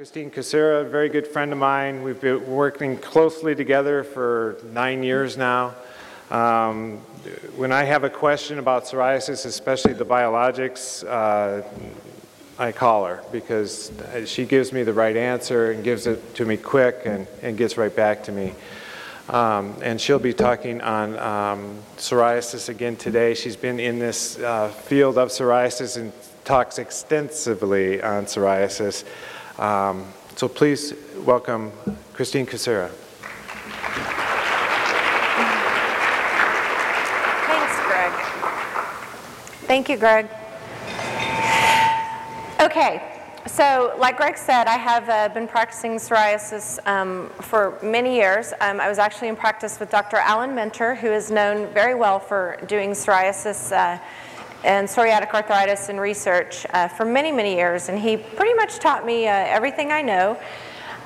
Kristine Kucera, a very good friend of mine. We've been working closely together for nine years now. Um, when I have a question about psoriasis, especially the biologics, uh, I call her because she gives me the right answer and gives it to me quick and, and gets right back to me. Um, and she'll be talking on um, psoriasis again today. She's been in this uh, field of psoriasis and talks extensively on psoriasis. Um, so please welcome Kristine Kucera. Thanks, Greg. Thank you, Greg. Okay, so, like Greg said, I have uh, been practicing psoriasis um, for many years. Um, I was actually in practice with Dr. Alan Menter, who is known very well for doing psoriasis uh, and psoriatic arthritis and research uh, for many, many years, and he pretty much taught me uh, everything I know.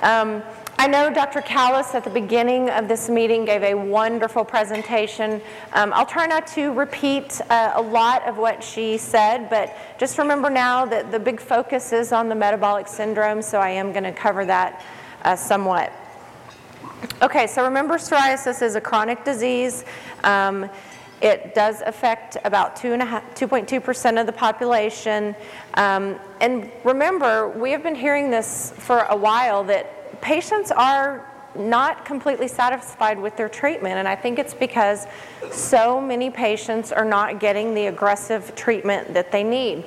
Um, I know Dr. Callis at the beginning of this meeting gave a wonderful presentation. Um, I'll try not to repeat uh, a lot of what she said, but just remember now that the big focus is on the metabolic syndrome, so I am going to cover that uh, somewhat. Okay, so remember psoriasis is a chronic disease. Um, it does affect about 2.2% of the population. Um, and remember, we have been hearing this for a while that patients are not completely satisfied with their treatment, and I think it's because so many patients are not getting the aggressive treatment that they need.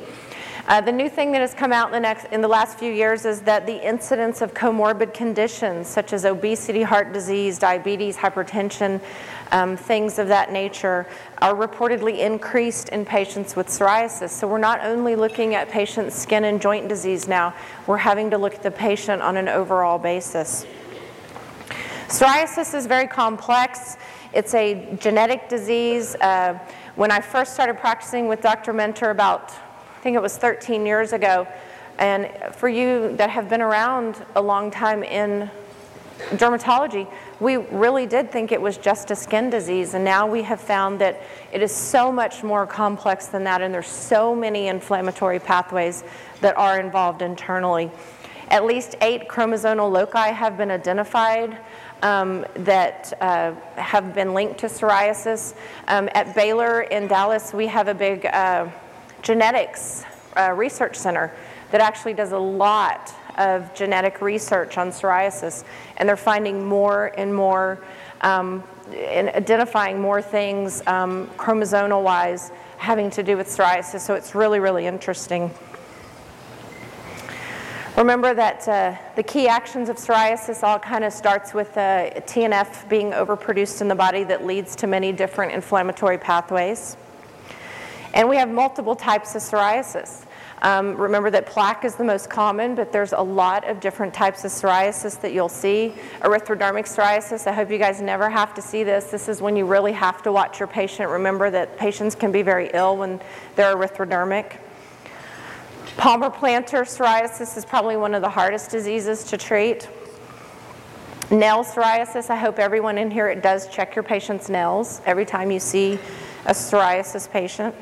Uh, the new thing that has come out in the, next, in the last few years is that the incidence of comorbid conditions such as obesity, heart disease, diabetes, hypertension, um, things of that nature are reportedly increased in patients with psoriasis. So we're not only looking at patients' skin and joint disease now, we're having to look at the patient on an overall basis. Psoriasis is very complex. It's a genetic disease. Uh, when I first started practicing with Dr. Menter about, I think it was 13 years ago, and for you that have been around a long time in dermatology, we really did think it was just a skin disease, and now we have found that it is so much more complex than that, and there's so many inflammatory pathways that are involved internally. At least eight chromosomal loci have been identified um, that uh, have been linked to psoriasis. Um, at Baylor in Dallas, we have a big uh, genetics uh, research center that actually does a lot of genetic research on psoriasis, and they're finding more and more um, and identifying more things um, chromosomal wise having to do with psoriasis. So it's really, really interesting. Remember that uh, the key actions of psoriasis all kind of starts with uh, TNF being overproduced in the body that leads to many different inflammatory pathways. And we have multiple types of psoriasis. Um, remember that plaque is the most common, but there's a lot of different types of psoriasis that you'll see. Erythrodermic psoriasis, I hope you guys never have to see this. This is when you really have to watch your patient. Remember that patients can be very ill when they're erythrodermic. Palmar-plantar psoriasis is probably one of the hardest diseases to treat. Nail psoriasis, I hope everyone in here it does check your patient's nails every time you see a psoriasis patient.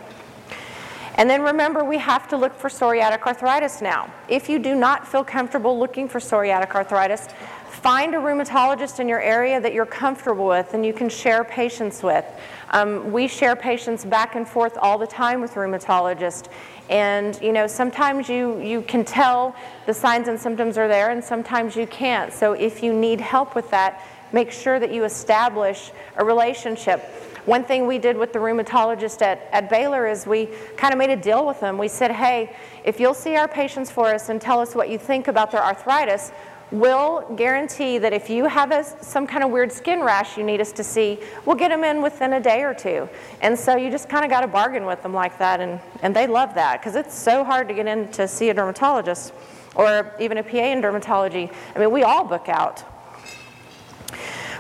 And then remember, we have to look for psoriatic arthritis now. If you do not feel comfortable looking for psoriatic arthritis, find a rheumatologist in your area that you're comfortable with and you can share patients with. Um, we share patients back and forth all the time with rheumatologists. And you know, sometimes you, you can tell the signs and symptoms are there and sometimes you can't. So if you need help with that, make sure that you establish a relationship. One thing we did with the rheumatologist at, at Baylor is we kind of made a deal with them. We said, hey, if you'll see our patients for us and tell us what you think about their arthritis, we'll guarantee that if you have a, some kind of weird skin rash you need us to see, we'll get them in within a day or two. And so you just kind of got to bargain with them like that, and, and they love that because it's so hard to get in to see a dermatologist or even a PA in dermatology. I mean, we all book out.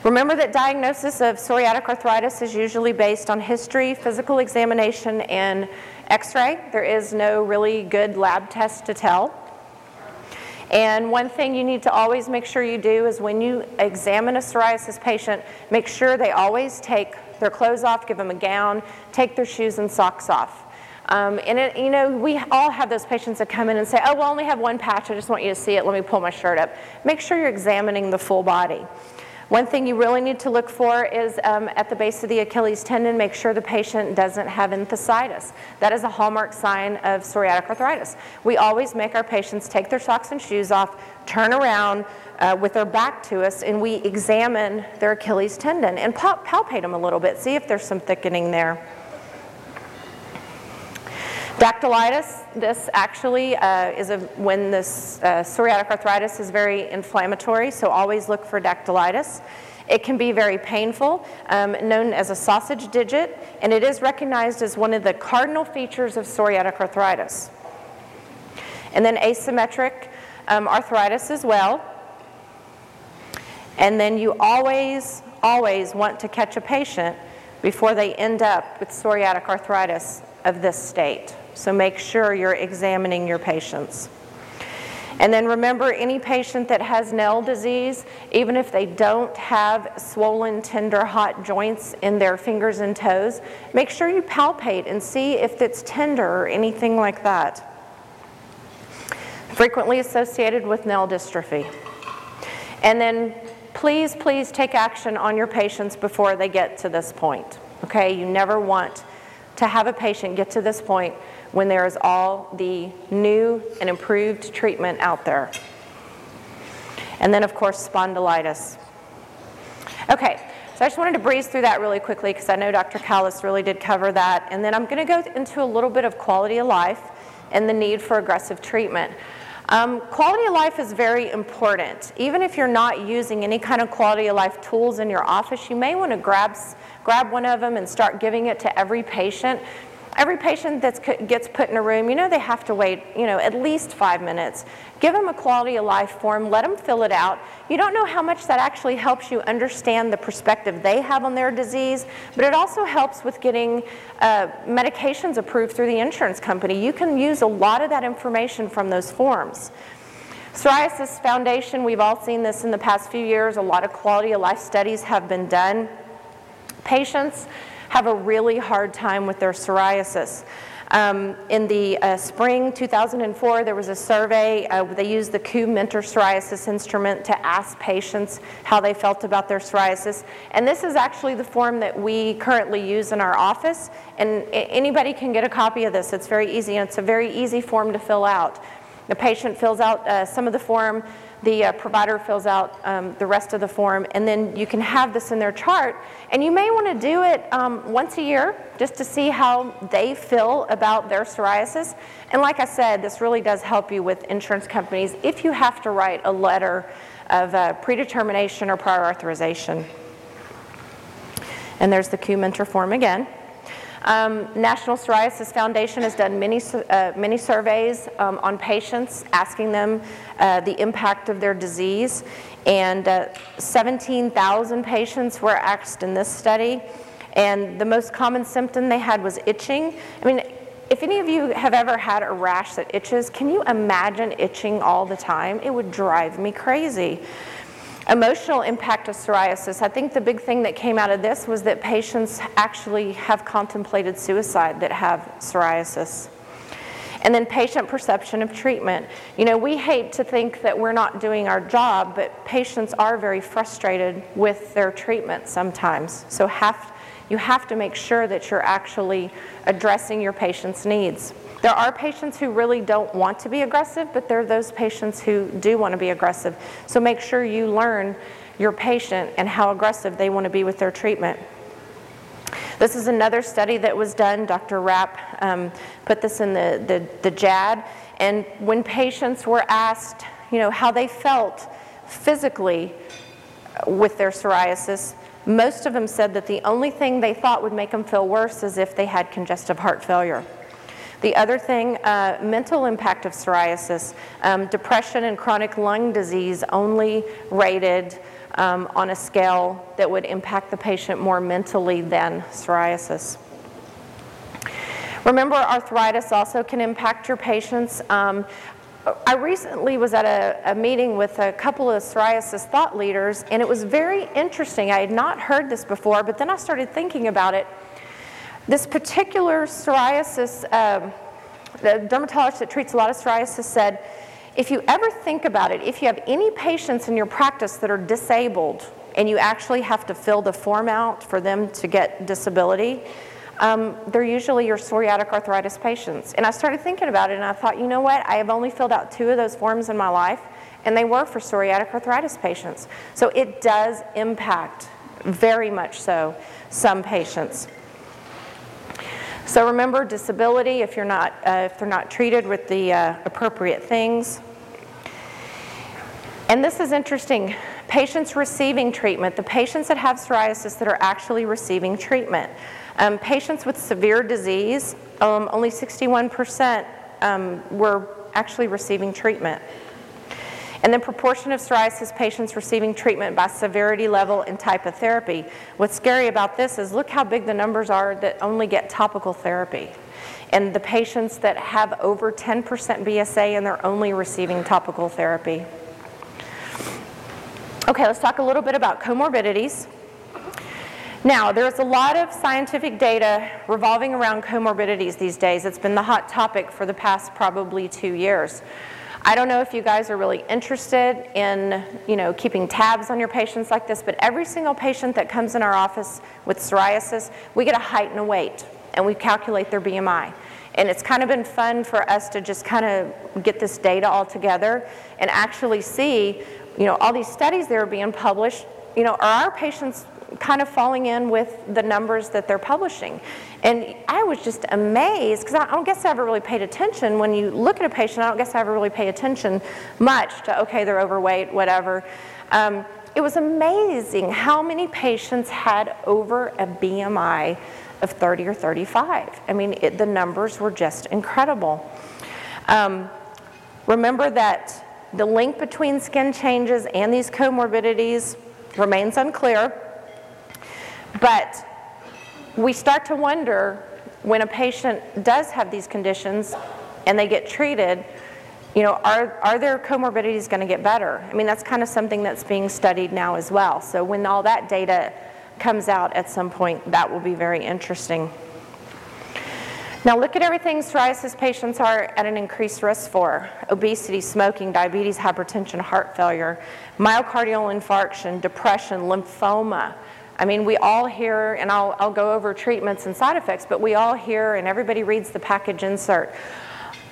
Remember that diagnosis of psoriatic arthritis is usually based on history, physical examination, and x-ray. There is no really good lab test to tell. And one thing you need to always make sure you do is when you examine a psoriasis patient, make sure they always take their clothes off, give them a gown, take their shoes and socks off. Um, and it, you know, we all have those patients that come in and say, oh, well, I only have one patch, I just want you to see it, let me pull my shirt up. Make sure you're examining the full body. One thing you really need to look for is um, at the base of the Achilles tendon, make sure the patient doesn't have enthesitis. That is a hallmark sign of psoriatic arthritis. We always make our patients take their socks and shoes off, turn around uh, with their back to us, and we examine their Achilles tendon and palpate them a little bit, see if there's some thickening there. Dactylitis, this actually uh, is a, when this uh, psoriatic arthritis is very inflammatory, so always look for dactylitis. It can be very painful, um, known as a sausage digit, and it is recognized as one of the cardinal features of psoriatic arthritis. And then asymmetric um, arthritis as well. And then you always, always want to catch a patient before they end up with psoriatic arthritis of this state. So make sure you're examining your patients. And then remember, any patient that has nail disease, even if they don't have swollen, tender, hot joints in their fingers and toes, make sure you palpate and see if it's tender or anything like that. Frequently associated with nail dystrophy. And then please, please take action on your patients before they get to this point. Okay, you never want to have a patient get to this point when there is all the new and improved treatment out there. And then, of course, spondylitis. Okay, so I just wanted to breeze through that really quickly because I know Dr. Callis really did cover that. And then I'm going to go into a little bit of quality of life and the need for aggressive treatment. Um, quality of life is very important. Even if you're not using any kind of quality of life tools in your office, you may want to grab, grab one of them and start giving it to every patient Every patient that gets put in a room, you know they have to wait, you know, at least five minutes. Give them a quality of life form, let them fill it out. You don't know how much that actually helps you understand the perspective they have on their disease, but it also helps with getting uh, medications approved through the insurance company. You can use a lot of that information from those forms. Psoriasis Foundation, we've all seen this in the past few years. A lot of quality of life studies have been done. Patients have a really hard time with their psoriasis. Um, in the uh, spring 2004, there was a survey. Uh, they used the Koo-Menter Psoriasis instrument to ask patients how they felt about their psoriasis. And this is actually the form that we currently use in our office. And anybody can get a copy of this. It's very easy, and it's a very easy form to fill out. The patient fills out uh, some of the form, the uh, provider fills out um, the rest of the form, and then you can have this in their chart. And you may want to do it um, once a year just to see how they feel about their psoriasis. And like I said, this really does help you with insurance companies if you have to write a letter of uh, predetermination or prior authorization. And there's the Koo-Menter form again. Um, National Psoriasis Foundation has done many, uh, many surveys um, on patients, asking them uh, the impact of their disease. And uh, 17,000 patients were asked in this study. And the most common symptom they had was itching. I mean, if any of you have ever had a rash that itches, can you imagine itching all the time? It would drive me crazy. Emotional impact of psoriasis. I think the big thing that came out of this was that patients actually have contemplated suicide that have psoriasis. And then patient perception of treatment. You know, we hate to think that we're not doing our job, but patients are very frustrated with their treatment sometimes. So have, you have to make sure that you're actually addressing your patient's needs. There are patients who really don't want to be aggressive, but there are those patients who do want to be aggressive. So make sure you learn your patient and how aggressive they want to be with their treatment. This is another study that was done. Dr. Rapp um, put this in the, the, the JAD. And when patients were asked, you know, how they felt physically with their psoriasis, most of them said that the only thing they thought would make them feel worse is if they had congestive heart failure. The other thing, uh, mental impact of psoriasis, um, depression and chronic lung disease only rated um, on a scale that would impact the patient more mentally than psoriasis. Remember, arthritis also can impact your patients. Um, I recently was at a, a, meeting with a couple of psoriasis thought leaders, and it was very interesting. I had not heard this before, but then I started thinking about it. This particular psoriasis, um, the dermatologist that treats a lot of psoriasis said, if you ever think about it, if you have any patients in your practice that are disabled and you actually have to fill the form out for them to get disability, um, they're usually your psoriatic arthritis patients. And I started thinking about it and I thought, you know what? I have only filled out two of those forms in my life and they were for psoriatic arthritis patients. So it does impact, very much so, some patients. So remember disability if you're not uh, if they're not treated with the uh, appropriate things. And this is interesting. Patients receiving treatment, the patients that have psoriasis that are actually receiving treatment. Um, patients with severe disease, um, only 61% um, were actually receiving treatment. And then proportion of psoriasis patients receiving treatment by severity level and type of therapy. What's scary about this is look how big the numbers are that only get topical therapy. And the patients that have over 10% BSA and they're only receiving topical therapy. Okay, let's talk a little bit about comorbidities. Now, there's a lot of scientific data revolving around comorbidities these days. It's been the hot topic for the past probably two years. I don't know if you guys are really interested in, you know, keeping tabs on your patients like this, but every single patient that comes in our office with psoriasis, we get a height and a weight, and we calculate their BMI. And it's kind of been fun for us to just kind of get this data all together and actually see, you know, all these studies that are being published, you know, are our patients kind of falling in with the numbers that they're publishing. And I was just amazed because I don't guess I ever really paid attention. When you look at a patient, I don't guess I ever really pay attention much to, okay, they're overweight, whatever. Um, it was amazing how many patients had over a BMI of 30 or 35. I mean, it, the numbers were just incredible. Um, remember that the link between skin changes and these comorbidities remains unclear. But we start to wonder when a patient does have these conditions and they get treated, you know, are, are their comorbidities going to get better? I mean, that's kind of something that's being studied now as well. So when all that data comes out at some point, that will be very interesting. Now look at everything psoriasis patients are at an increased risk for. Obesity, smoking, diabetes, hypertension, heart failure, myocardial infarction, depression, lymphoma, I mean, we all hear, and I'll, I'll go over treatments and side effects, but we all hear, and everybody reads the package insert.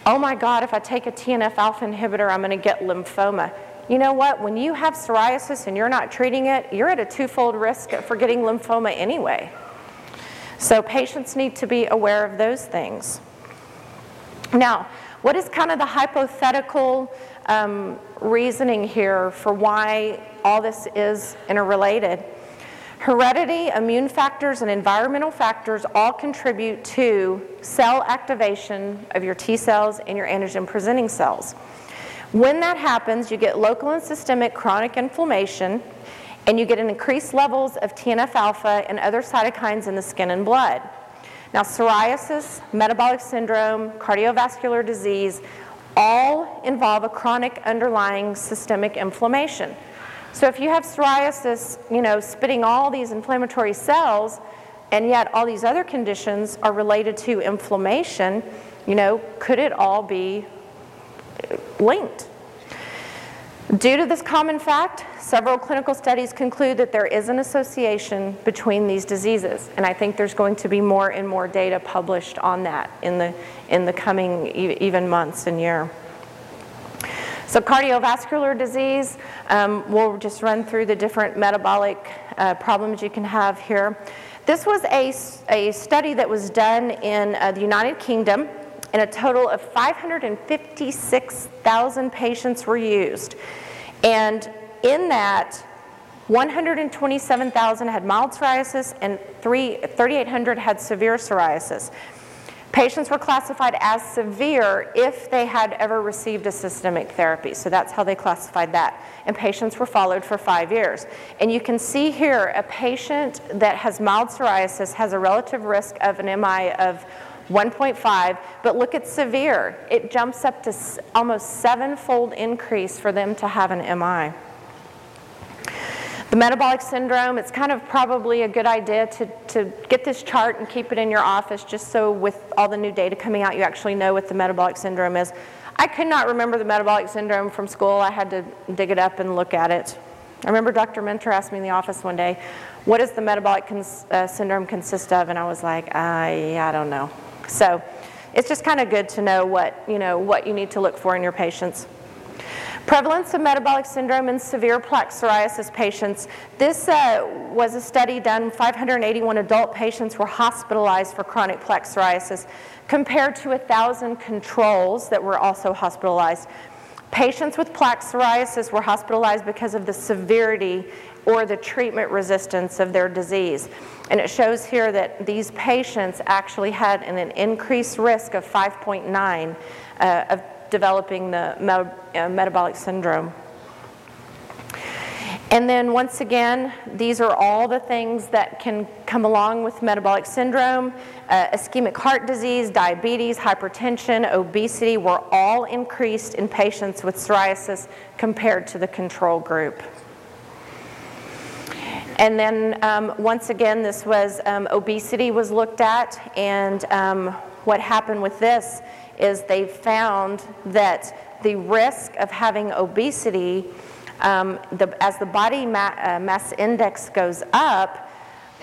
Oh my God, if I take a TNF alpha inhibitor, I'm going to get lymphoma. You know what? When you have psoriasis and you're not treating it, you're at a twofold risk for getting lymphoma anyway. So patients need to be aware of those things. Now, what is kind of the hypothetical um, reasoning here for why all this is interrelated? Heredity, immune factors, and environmental factors all contribute to cell activation of your T cells and your antigen presenting cells. When that happens, you get local and systemic chronic inflammation, and you get an increased levels of TNF alpha and other cytokines in the skin and blood. Now, psoriasis, metabolic syndrome, cardiovascular disease all involve a chronic underlying systemic inflammation. So if you have psoriasis, you know, spitting all these inflammatory cells, and yet all these other conditions are related to inflammation, you know, could it all be linked? Due to this common fact, several clinical studies conclude that there is an association between these diseases, and I think there's going to be more and more data published on that in the, in the coming even months and year. So cardiovascular disease, um, we'll just run through the different metabolic uh, problems you can have here. This was a, a study that was done in uh, the United Kingdom, and a total of 556,000 patients were used. And in that, 127,000 had mild psoriasis and 3,800 had severe psoriasis. Patients were classified as severe if they had ever received a systemic therapy. So that's how they classified that. And patients were followed for five years. And you can see here a patient that has mild psoriasis has a relative risk of an MI of 1.5, but look at severe. It jumps up to almost sevenfold increase for them to have an MI. The metabolic syndrome, it's kind of probably a good idea to, to get this chart and keep it in your office just so with all the new data coming out, you actually know what the metabolic syndrome is. I could not remember the metabolic syndrome from school. I had to dig it up and look at it. I remember Dr. Menter asked me in the office one day, what does the metabolic cons- uh, syndrome consist of? And I was like, I, I don't know. So it's just kind of good to know what, you know, what you need to look for in your patients. Prevalence of metabolic syndrome in severe plaque psoriasis patients. This uh, was a study done, 581 adult patients were hospitalized for chronic plaque psoriasis compared to 1,000 controls that were also hospitalized. Patients with plaque psoriasis were hospitalized because of the severity or the treatment resistance of their disease. And it shows here that these patients actually had an, an increased risk of 5.9 uh, of developing the uh, metabolic syndrome. And then once again, these are all the things that can come along with metabolic syndrome. Uh, ischemic heart disease, diabetes, hypertension, obesity were all increased in patients with psoriasis compared to the control group. And then um, once again, this was um, obesity was looked at, and um, what happened with this is they found that the risk of having obesity um, the, as the body ma- uh, mass index goes up,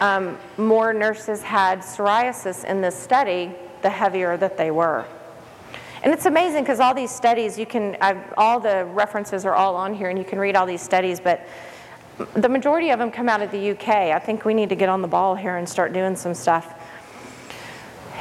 um, more nurses had psoriasis in this study, the heavier that they were. And it's amazing because all these studies, you can, I've, all the references are all on here and you can read all these studies, but the majority of them come out of the UK. I think we need to get on the ball here and start doing some stuff.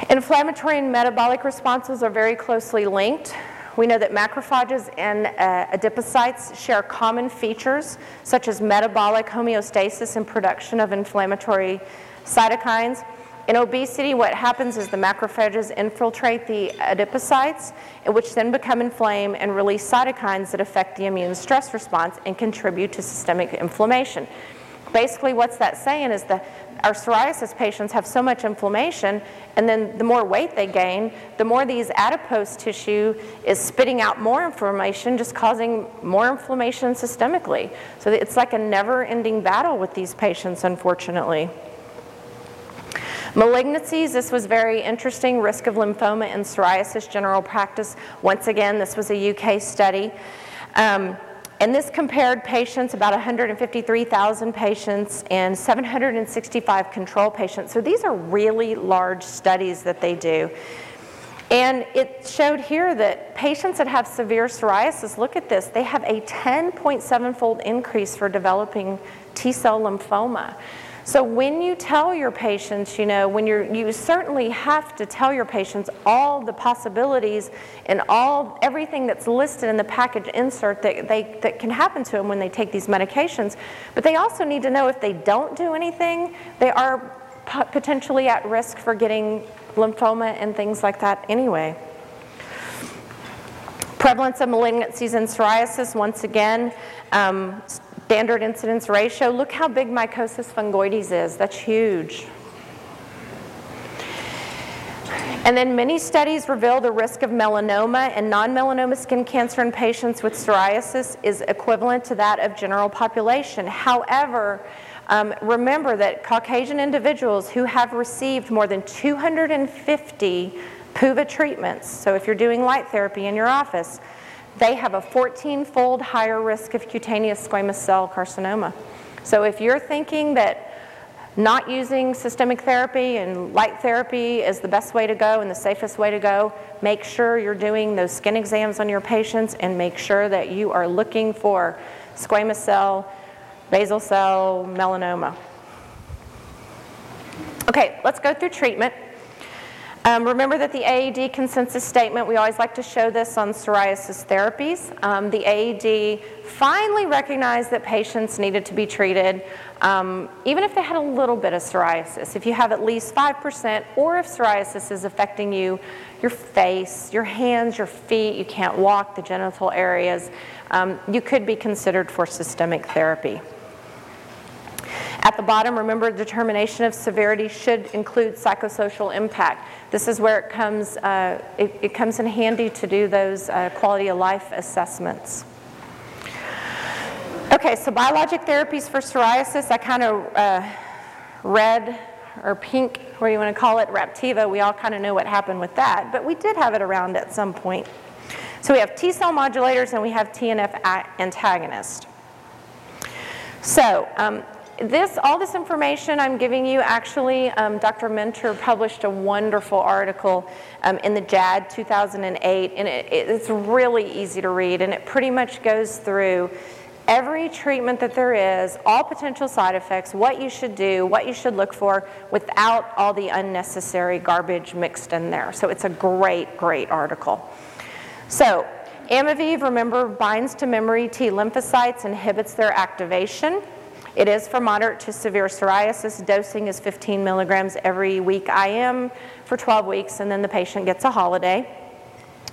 Inflammatory and metabolic responses are very closely linked. We know that macrophages and uh, adipocytes share common features such as metabolic homeostasis and production of inflammatory cytokines. In obesity, what happens is the macrophages infiltrate the adipocytes, which then become inflamed and release cytokines that affect the immune stress response and contribute to systemic inflammation. Basically, what's that saying is that our psoriasis patients have so much inflammation, and then the more weight they gain, the more these adipose tissue is spitting out more inflammation, just causing more inflammation systemically. So it's like a never ending battle with these patients, unfortunately. Malignancies, this was very interesting. Risk of lymphoma in psoriasis general practice. Once again, this was a UK study. Um, and this compared patients, about 153,000 patients, and 765 control patients. So these are really large studies that they do. And it showed here that patients that have severe psoriasis, look at this, they have a 10.7 fold increase for developing T cell lymphoma. So when you tell your patients, you know, when you're, you certainly have to tell your patients all the possibilities and all everything that's listed in the package insert that they that can happen to them when they take these medications. But they also need to know if they don't do anything, they are potentially at risk for getting lymphoma and things like that anyway. Prevalence of malignancies and psoriasis, once again, um, standard incidence ratio. Look how big mycosis fungoides is. That's huge. And then many studies reveal the risk of melanoma and non-melanoma skin cancer in patients with psoriasis is equivalent to that of general population. However, um, remember that Caucasian individuals who have received more than 250 PUVA treatments, so if you're doing light therapy in your office, they have a 14 fold higher risk of cutaneous squamous cell carcinoma. So if you're thinking that not using systemic therapy and light therapy is the best way to go and the safest way to go, make sure you're doing those skin exams on your patients and make sure that you are looking for squamous cell, basal cell, melanoma. Okay, let's go through treatment. Um, remember that the AAD consensus statement, we always like to show this on psoriasis therapies. Um, the AAD finally recognized that patients needed to be treated um, even if they had a little bit of psoriasis. If you have at least 5%, or if psoriasis is affecting you, your face, your hands, your feet, you can't walk, the genital areas, um, you could be considered for systemic therapy. At the bottom, remember determination of severity should include psychosocial impact. This is where it comes, uh, it, it, comes in handy to do those uh, quality of life assessments. Okay, so biologic therapies for psoriasis, I kind of uh, red or pink, where you want to call it, Raptiva, we all kind of know what happened with that, but we did have it around at some point. So we have T cell modulators and we have TNF antagonists. So um, this, all this information I'm giving you, actually, um, Dr. Menter published a wonderful article um, in the JAD 2008, and it, it's really easy to read, and it pretty much goes through every treatment that there is, all potential side effects, what you should do, what you should look for, without all the unnecessary garbage mixed in there. So it's a great, great article. So Amevive, remember, binds to memory T lymphocytes, inhibits their activation. It is for moderate to severe psoriasis. Dosing is 15 milligrams every week IM for 12 weeks, and then the patient gets a holiday.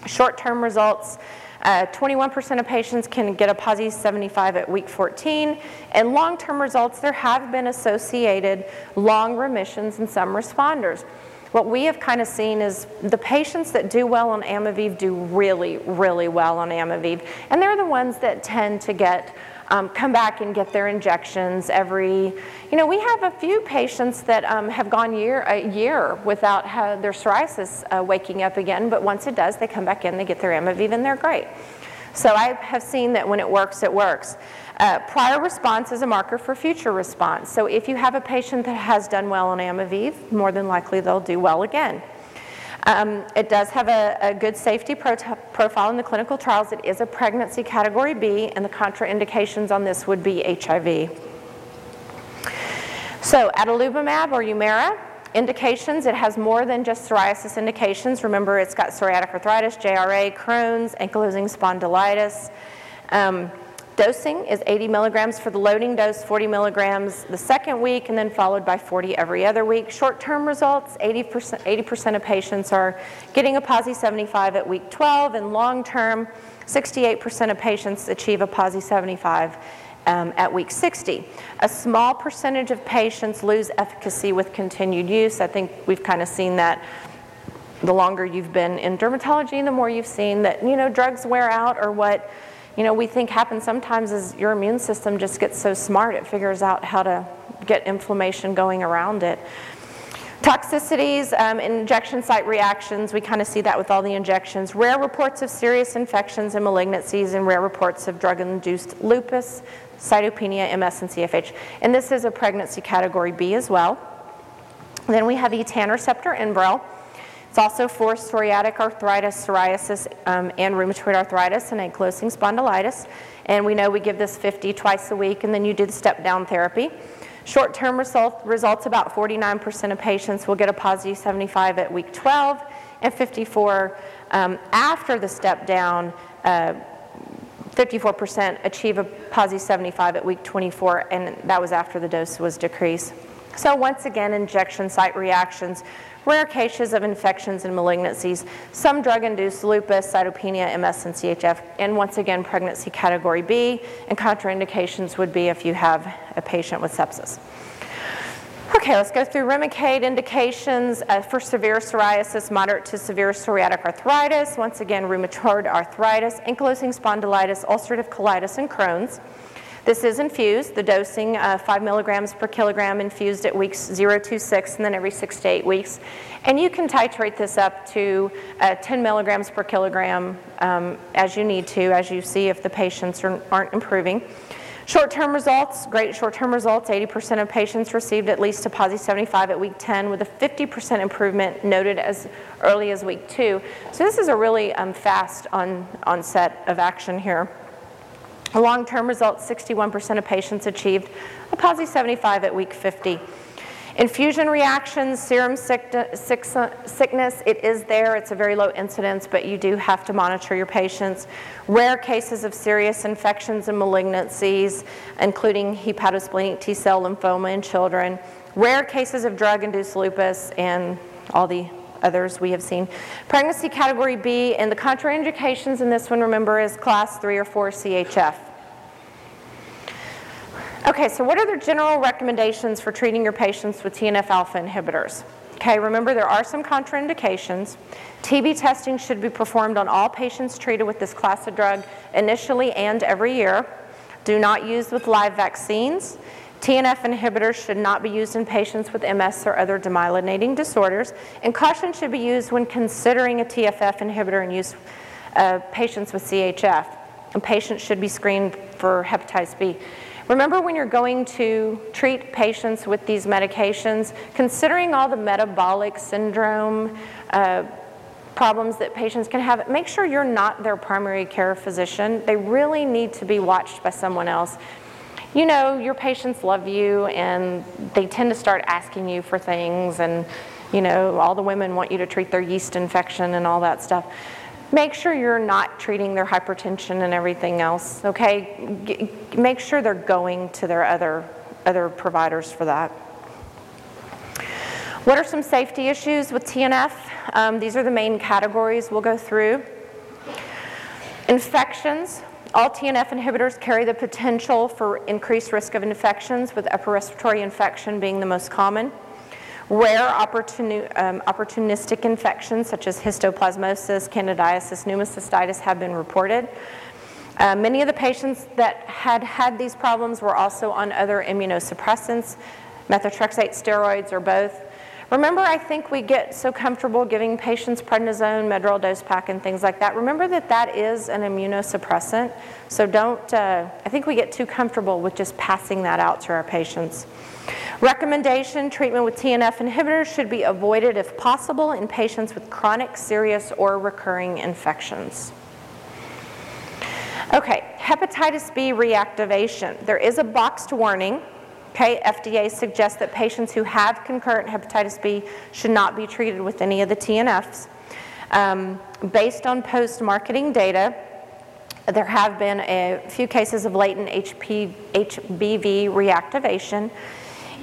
Short-term results, 21% uh, of patients can get a PASI 75 at week 14, and long-term results, there have been associated long remissions in some responders. What we have kind of seen is the patients that do well on Amevive do really, really well on Amevive, and they're the ones that tend to get um, come back and get their injections every, you know, we have a few patients that um, have gone year, a year without their psoriasis uh, waking up again, but once it does, they come back in, they get their Amevive, and they're great. So I have seen that when it works, it works. Uh, prior response is a marker for future response. So if you have a patient that has done well on Amevive, more than likely they'll do well again. Um, it does have a, a good safety pro profile in the clinical trials. It is a pregnancy category B, and the contraindications on this would be HIV. So, adalimumab or Humira, indications, it has more than just psoriasis indications. Remember, it's got psoriatic arthritis, JRA, Crohn's, ankylosing spondylitis. Um, Dosing is 80 milligrams for the loading dose, 40 milligrams the second week, and then followed by 40 every other week. Short-term results, 80%, 80% of patients are getting a PASI 75 at week 12, and long-term, 68% of patients achieve a PASI 75 um, at week 60. A small percentage of patients lose efficacy with continued use. I think we've kind of seen that the longer you've been in dermatology, the more you've seen that, you know, drugs wear out or what you know, we think happens sometimes is your immune system just gets so smart, it figures out how to get inflammation going around it. Toxicities, um, injection site reactions, we kind of see that with all the injections. Rare reports of serious infections and malignancies, and rare reports of drug induced lupus, cytopenia, MS, and CFH. And this is a pregnancy category B as well. Then we have etanercept Enbrel. It's also for psoriatic arthritis, psoriasis, um, and rheumatoid arthritis and ankylosing spondylitis. And we know we give this 50 twice a week, and then you do the step down therapy. Short term result, results about 49% of patients will get a PASI 75 at week 12, and 54 um, after the step down. Uh, 54% achieve a PASI 75 at week 24, and that was after the dose was decreased. So once again, injection site reactions rare cases of infections and malignancies, some drug-induced lupus, cytopenia, MS, and CHF, and once again, pregnancy category B, and contraindications would be if you have a patient with sepsis. Okay, let's go through Remicade indications uh, for severe psoriasis, moderate to severe psoriatic arthritis, once again, rheumatoid arthritis, ankylosing spondylitis, ulcerative colitis, and Crohn's. This is infused, the dosing uh, 5 milligrams per kilogram infused at weeks 0 to 6 and then every 6 to 8 weeks. And you can titrate this up to uh, 10 milligrams per kilogram um, as you need to, as you see if the patients are, aren't improving. Short-term results, great short-term results. 80% of patients received at least a PASI 75 at week 10 with a 50% improvement noted as early as week 2. So this is a really um, fast on, onset of action here. Long-term results, 61% of patients achieved a PASI 75 at week 50. Infusion reactions, serum sickness, it is there. It's a very low incidence, but you do have to monitor your patients. Rare cases of serious infections and malignancies, including hepatosplenic T cell lymphoma in children. Rare cases of drug-induced lupus and all the others we have seen. Pregnancy category B, and the contraindications in this one, remember, is class 3 or 4 CHF. Okay, so what are the general recommendations for treating your patients with TNF alpha inhibitors? Okay, remember there are some contraindications. TB testing should be performed on all patients treated with this class of drug initially and every year. Do not use with live vaccines. TNF inhibitors should not be used in patients with MS or other demyelinating disorders, and caution should be used when considering a TFF inhibitor in use of patients with CHF. And patients should be screened for hepatitis B. Remember when you're going to treat patients with these medications, considering all the metabolic syndrome uh, problems that patients can have, make sure you're not their primary care physician. They really need to be watched by someone else. You know, your patients love you and they tend to start asking you for things, and you know, all the women want you to treat their yeast infection and all that stuff make sure you're not treating their hypertension and everything else, okay? G make sure they're going to their other, other providers for that. What are some safety issues with TNF? Um, these are the main categories we'll go through. Infections. All TNF inhibitors carry the potential for increased risk of infections, with upper respiratory infection being the most common. Rare um, opportunistic infections such as histoplasmosis, candidiasis, pneumocystitis have been reported. Uh, many of the patients that had had these problems were also on other immunosuppressants, methotrexate, steroids, or both. Remember, I think we get so comfortable giving patients prednisone, Medrol dose pack, and things like that. Remember that that is an immunosuppressant. So don't, uh, I think we get too comfortable with just passing that out to our patients. Recommendation, treatment with TNF inhibitors should be avoided if possible in patients with chronic, serious, or recurring infections. Okay, hepatitis B reactivation. There is a boxed warning. FDA suggests that patients who have concurrent hepatitis B should not be treated with any of the TNFs. Um, based on post-marketing data, there have been a few cases of latent HP, HBV reactivation.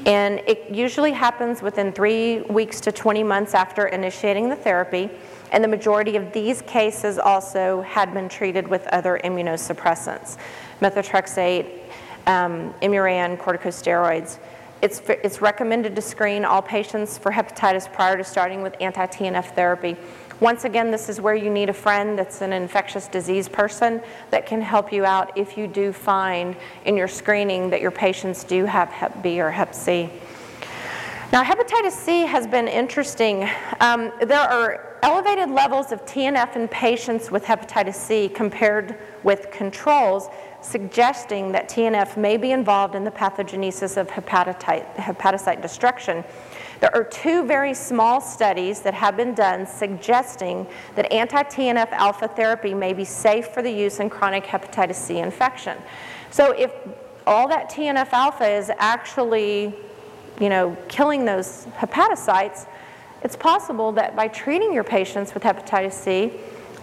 And it usually happens within three weeks to 20 months after initiating the therapy. And the majority of these cases also had been treated with other immunosuppressants, methotrexate, um, Imuran, corticosteroids. It's, it's recommended to screen all patients for hepatitis prior to starting with anti-TNF therapy. Once again, this is where you need a friend that's an infectious disease person that can help you out if you do find in your screening that your patients do have Hep B or Hep C. Now, hepatitis C has been interesting. Um, there are elevated levels of TNF in patients with hepatitis C compared with controls, suggesting that TNF may be involved in the pathogenesis of hepatocyte destruction. There are two very small studies that have been done suggesting that anti-TNF alpha therapy may be safe for the use in chronic hepatitis C infection. So if all that TNF alpha is actually, you know, killing those hepatocytes, it's possible that by treating your patients with hepatitis C,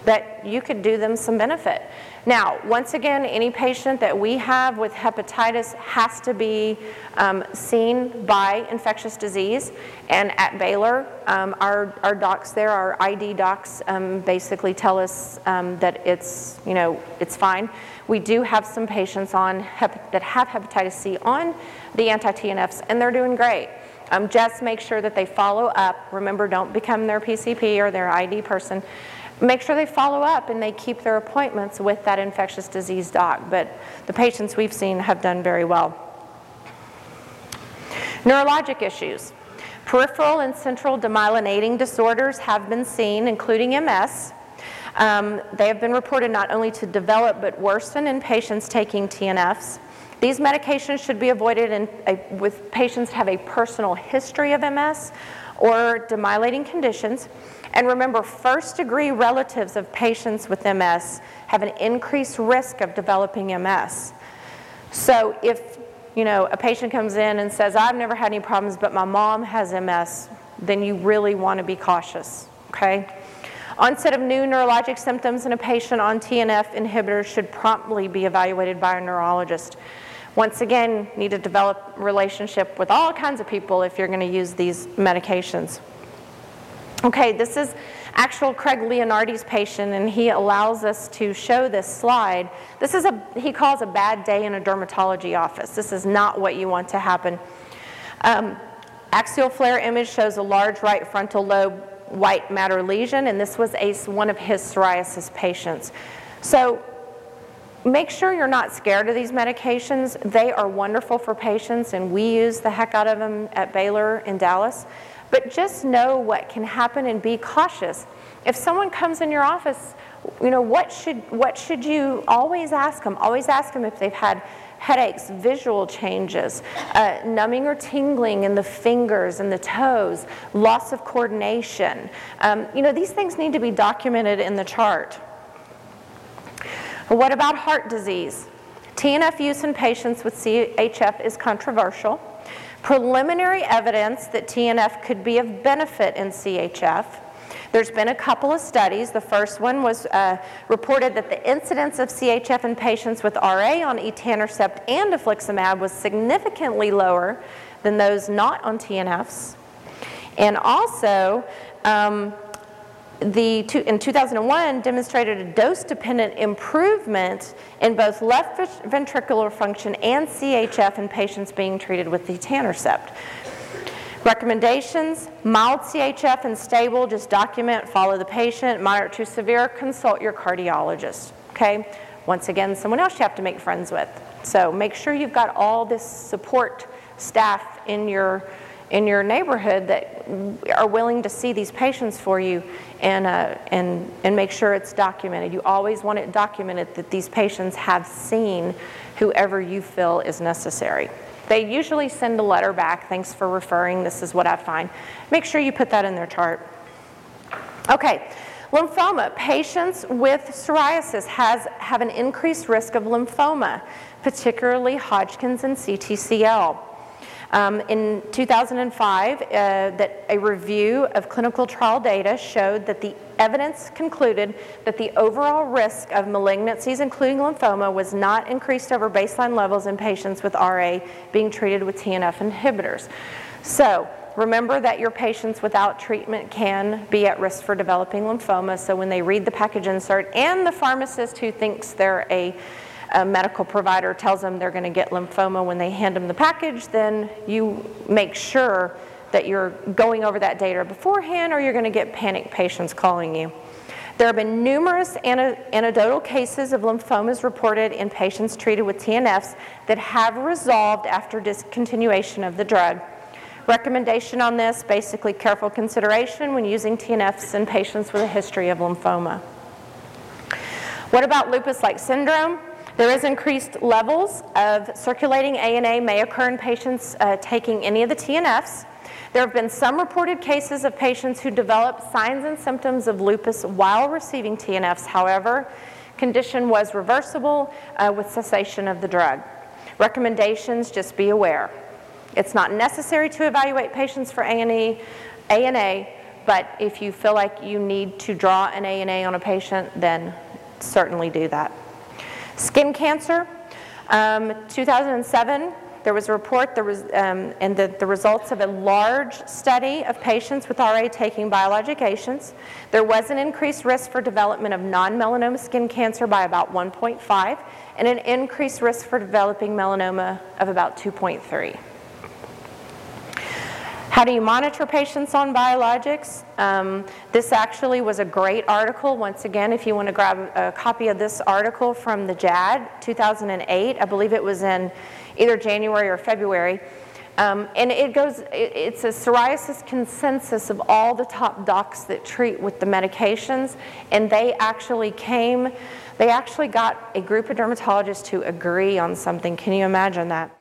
that you could do them some benefit. Now, once again, any patient that we have with hepatitis has to be um, seen by infectious disease. And at Baylor, um, our, our docs there, our ID docs, um, basically tell us um, that it's, you know, it's fine. We do have some patients on that have hepatitis C on the anti-TNFs, and they're doing great. Um, just make sure that they follow up. Remember, don't become their PCP or their ID person make sure they follow up and they keep their appointments with that infectious disease doc. But the patients we've seen have done very well. Neurologic issues. Peripheral and central demyelinating disorders have been seen, including MS. Um, they have been reported not only to develop but worsen in patients taking TNFs. These medications should be avoided in a, with patients have a personal history of MS or demyelinating conditions. And remember, first degree relatives of patients with MS have an increased risk of developing MS. So if you know, a patient comes in and says, I've never had any problems, but my mom has MS, then you really want to be cautious, okay? Onset of new neurologic symptoms in a patient on TNF inhibitors should promptly be evaluated by a neurologist. Once again, need to develop relationship with all kinds of people if you're going to use these medications. Okay, this is actual Craig Leonardi's patient, and he allows us to show this slide. This is a, he calls a bad day in a dermatology office. This is not what you want to happen. Um, axial FLAIR image shows a large right frontal lobe white matter lesion, and this was a, one of his psoriasis patients. So make sure you're not scared of these medications. They are wonderful for patients, and we use the heck out of them at Baylor in Dallas. But just know what can happen and be cautious. If someone comes in your office, you know, what should, what should you always ask them? Always ask them if they've had headaches, visual changes, uh, numbing or tingling in the fingers and the toes, loss of coordination. Um, you know, these things need to be documented in the chart. What about heart disease? TNF use in patients with CHF is controversial. Preliminary evidence that TNF could be of benefit in CHF there's been a couple of studies. The first one was uh, reported that the incidence of CHF in patients with RA on etanercept and infliximab was significantly lower than those not on TNFs. And also, um, the, in 2001 demonstrated a dose-dependent improvement in both left ventricular function and CHF in patients being treated with etanercept. Recommendations, mild CHF and stable, just document, follow the patient. Moderate to severe, consult your cardiologist, okay? Once again, someone else you have to make friends with. So make sure you've got all this support staff in your, in your neighborhood that are willing to see these patients for you and, uh, and, and make sure it's documented. You always want it documented that these patients have seen whoever you feel is necessary. They usually send a letter back, thanks for referring, this is what I find. Make sure you put that in their chart. Okay, lymphoma. Patients with psoriasis has, have an increased risk of lymphoma, particularly Hodgkin's and CTCL. Um, in 2005, uh, that a review of clinical trial data showed that the evidence concluded that the overall risk of malignancies, including lymphoma, was not increased over baseline levels in patients with RA being treated with TNF inhibitors. So, remember that your patients without treatment can be at risk for developing lymphoma. So, when they read the package insert and the pharmacist who thinks they're a a medical provider tells them they're going to get lymphoma when they hand them the package, then you make sure that you're going over that data beforehand or you're going to get panic patients calling you. There have been numerous anecdotal cases of lymphomas reported in patients treated with TNFs that have resolved after discontinuation of the drug. Recommendation on this, basically careful consideration when using TNFs in patients with a history of lymphoma. What about lupus-like syndrome? There is increased levels of circulating ANA may occur in patients uh, taking any of the TNFs. There have been some reported cases of patients who developed signs and symptoms of lupus while receiving TNFs. However, condition was reversible uh, with cessation of the drug. Recommendations, just be aware. It's not necessary to evaluate patients for ANA, ANA, but if you feel like you need to draw an ANA on a patient, then certainly do that. Skin cancer, um, 2007, there was a report there was, um, and the, the results of a large study of patients with RA taking biologic agents. There was an increased risk for development of non-melanoma skin cancer by about 1.5 and an increased risk for developing melanoma of about 2.3. How do you monitor patients on biologics? Um, this actually was a great article. Once again, if you want to grab a copy of this article from the JAD 2008, I believe it was in either January or February. Um, and it goes, it, it's a psoriasis consensus of all the top docs that treat with the medications, and they actually came, they actually got a group of dermatologists to agree on something. Can you imagine that?